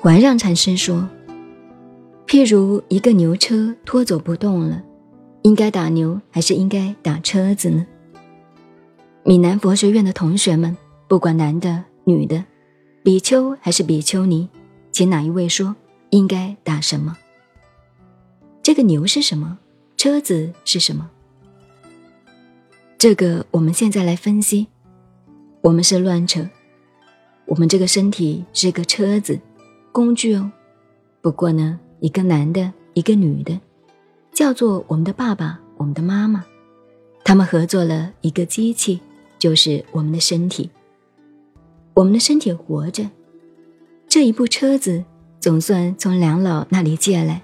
怀让禅师说：“譬如一个牛车拖走不动了，应该打牛还是应该打车子呢？”闽南佛学院的同学们，不管男的女的，比丘还是比丘尼，请哪一位说应该打什么？这个牛是什么？车子是什么？这个我们现在来分析。我们是乱扯，我们这个身体是个车子，工具哦。不过呢，一个男的，一个女的，叫做我们的爸爸，我们的妈妈，他们合作了一个机器。就是我们的身体，我们的身体活着。这一部车子总算从梁老那里借来，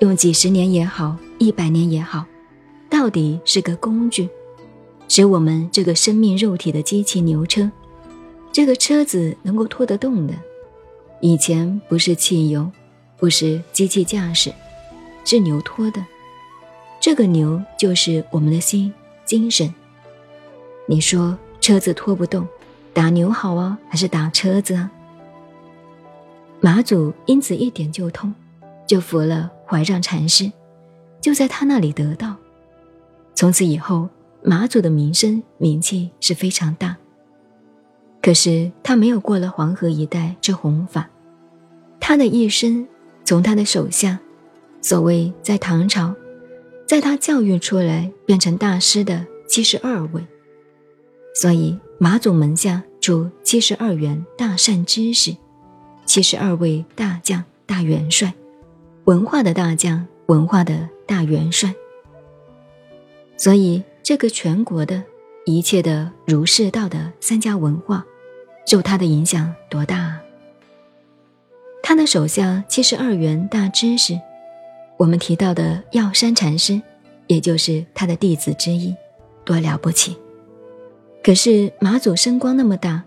用几十年也好，一百年也好，到底是个工具，使我们这个生命肉体的机器牛车，这个车子能够拖得动的。以前不是汽油，不是机器驾驶，是牛拖的。这个牛就是我们的心，精神。你说车子拖不动，打牛好啊，还是打车子啊？马祖因此一点就通，就服了怀让禅师，就在他那里得道。从此以后，马祖的名声名气是非常大。可是他没有过了黄河一带之弘法，他的一生从他的手下，所谓在唐朝，在他教育出来变成大师的七十二位。所以，马祖门下出七十二员大善知识，七十二位大将、大元帅，文化的大将、文化的大元帅。所以，这个全国的一切的儒释道的三家文化，受他的影响多大？啊他的手下七十二员大知识，我们提到的药山禅师，也就是他的弟子之一，多了不起。可是马祖声光那么大，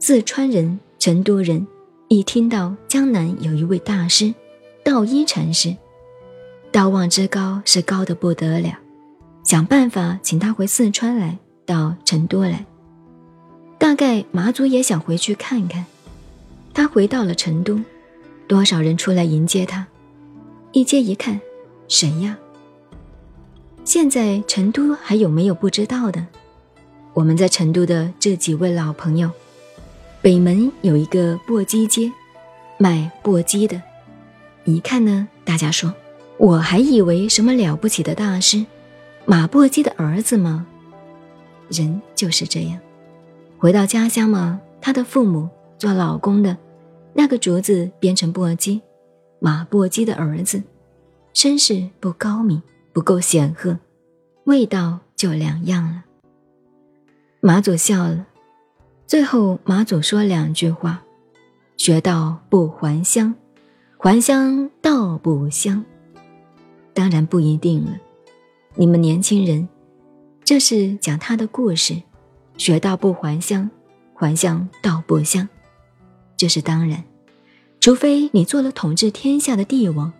四川人、成都人一听到江南有一位大师，道一禅师，道望之高是高的不得了，想办法请他回四川来，到成都来。大概马祖也想回去看看。他回到了成都，多少人出来迎接他，一接一看，谁呀？现在成都还有没有不知道的？我们在成都的这几位老朋友，北门有一个簸箕街，卖簸箕的。一看呢，大家说，我还以为什么了不起的大师，马簸箕的儿子吗？人就是这样，回到家乡嘛，他的父母做老公的，那个竹子编成簸箕，马簸箕的儿子，身世不高明，不够显赫，味道就两样了。马祖笑了，最后马祖说两句话：“学道不还乡，还乡道不香。”当然不一定了。你们年轻人，这是讲他的故事：“学道不还乡，还乡道不香。”这是当然，除非你做了统治天下的帝王，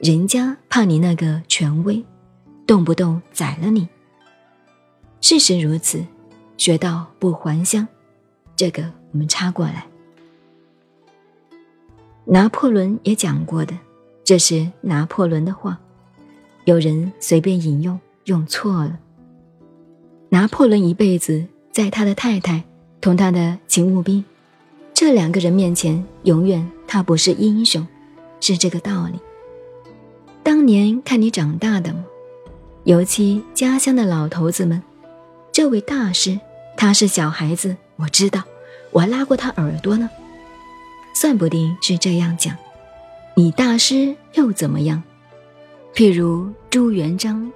人家怕你那个权威，动不动宰了你。事实如此。学到不还乡，这个我们插过来。拿破仑也讲过的，这是拿破仑的话，有人随便引用，用错了。拿破仑一辈子在他的太太同他的勤务兵这两个人面前，永远他不是英雄，是这个道理。当年看你长大的尤其家乡的老头子们，这位大师。他是小孩子，我知道，我还拉过他耳朵呢，算不定是这样讲。你大师又怎么样？譬如朱元璋